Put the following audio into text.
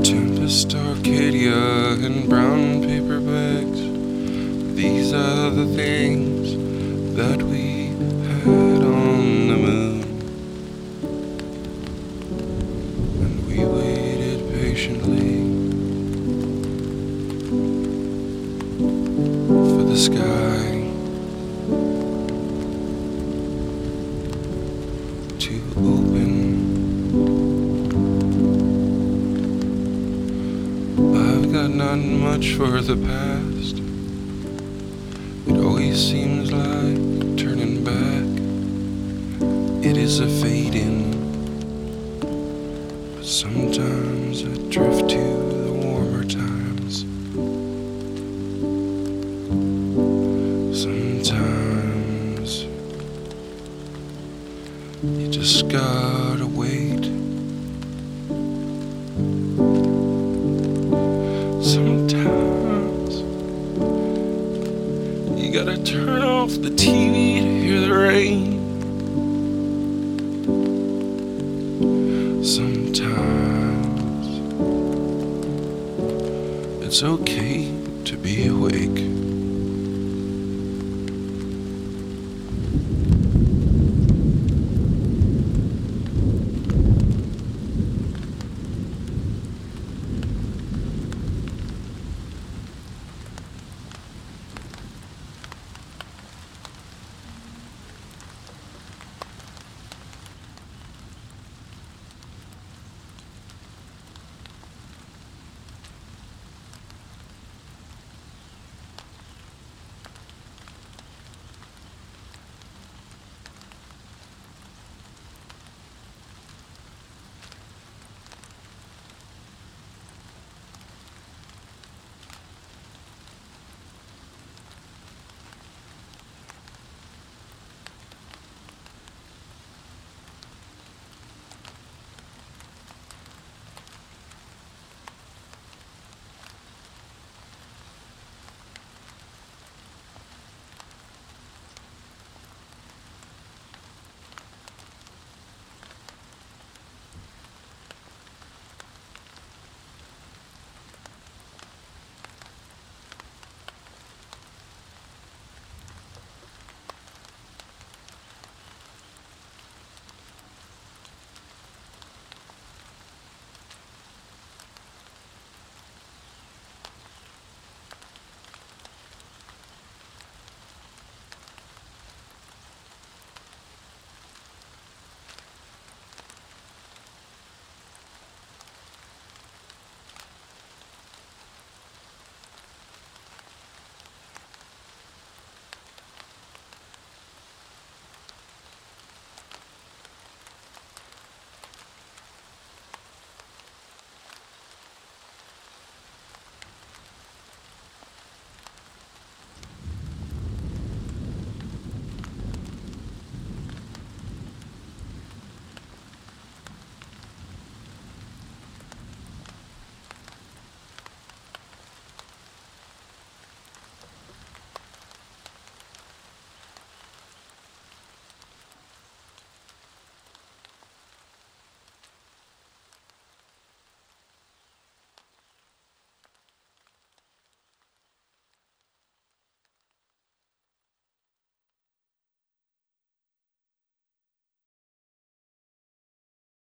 Tempest Arcadia and brown paper bags. These are the things that we had on the moon. And we waited patiently for the sky to open. Not much for the past. It always seems like turning back. It is a fading. But sometimes I drift to the warmer times. Sometimes you just gotta Sometimes you gotta turn off the TV to hear the rain. Sometimes it's okay to be awake.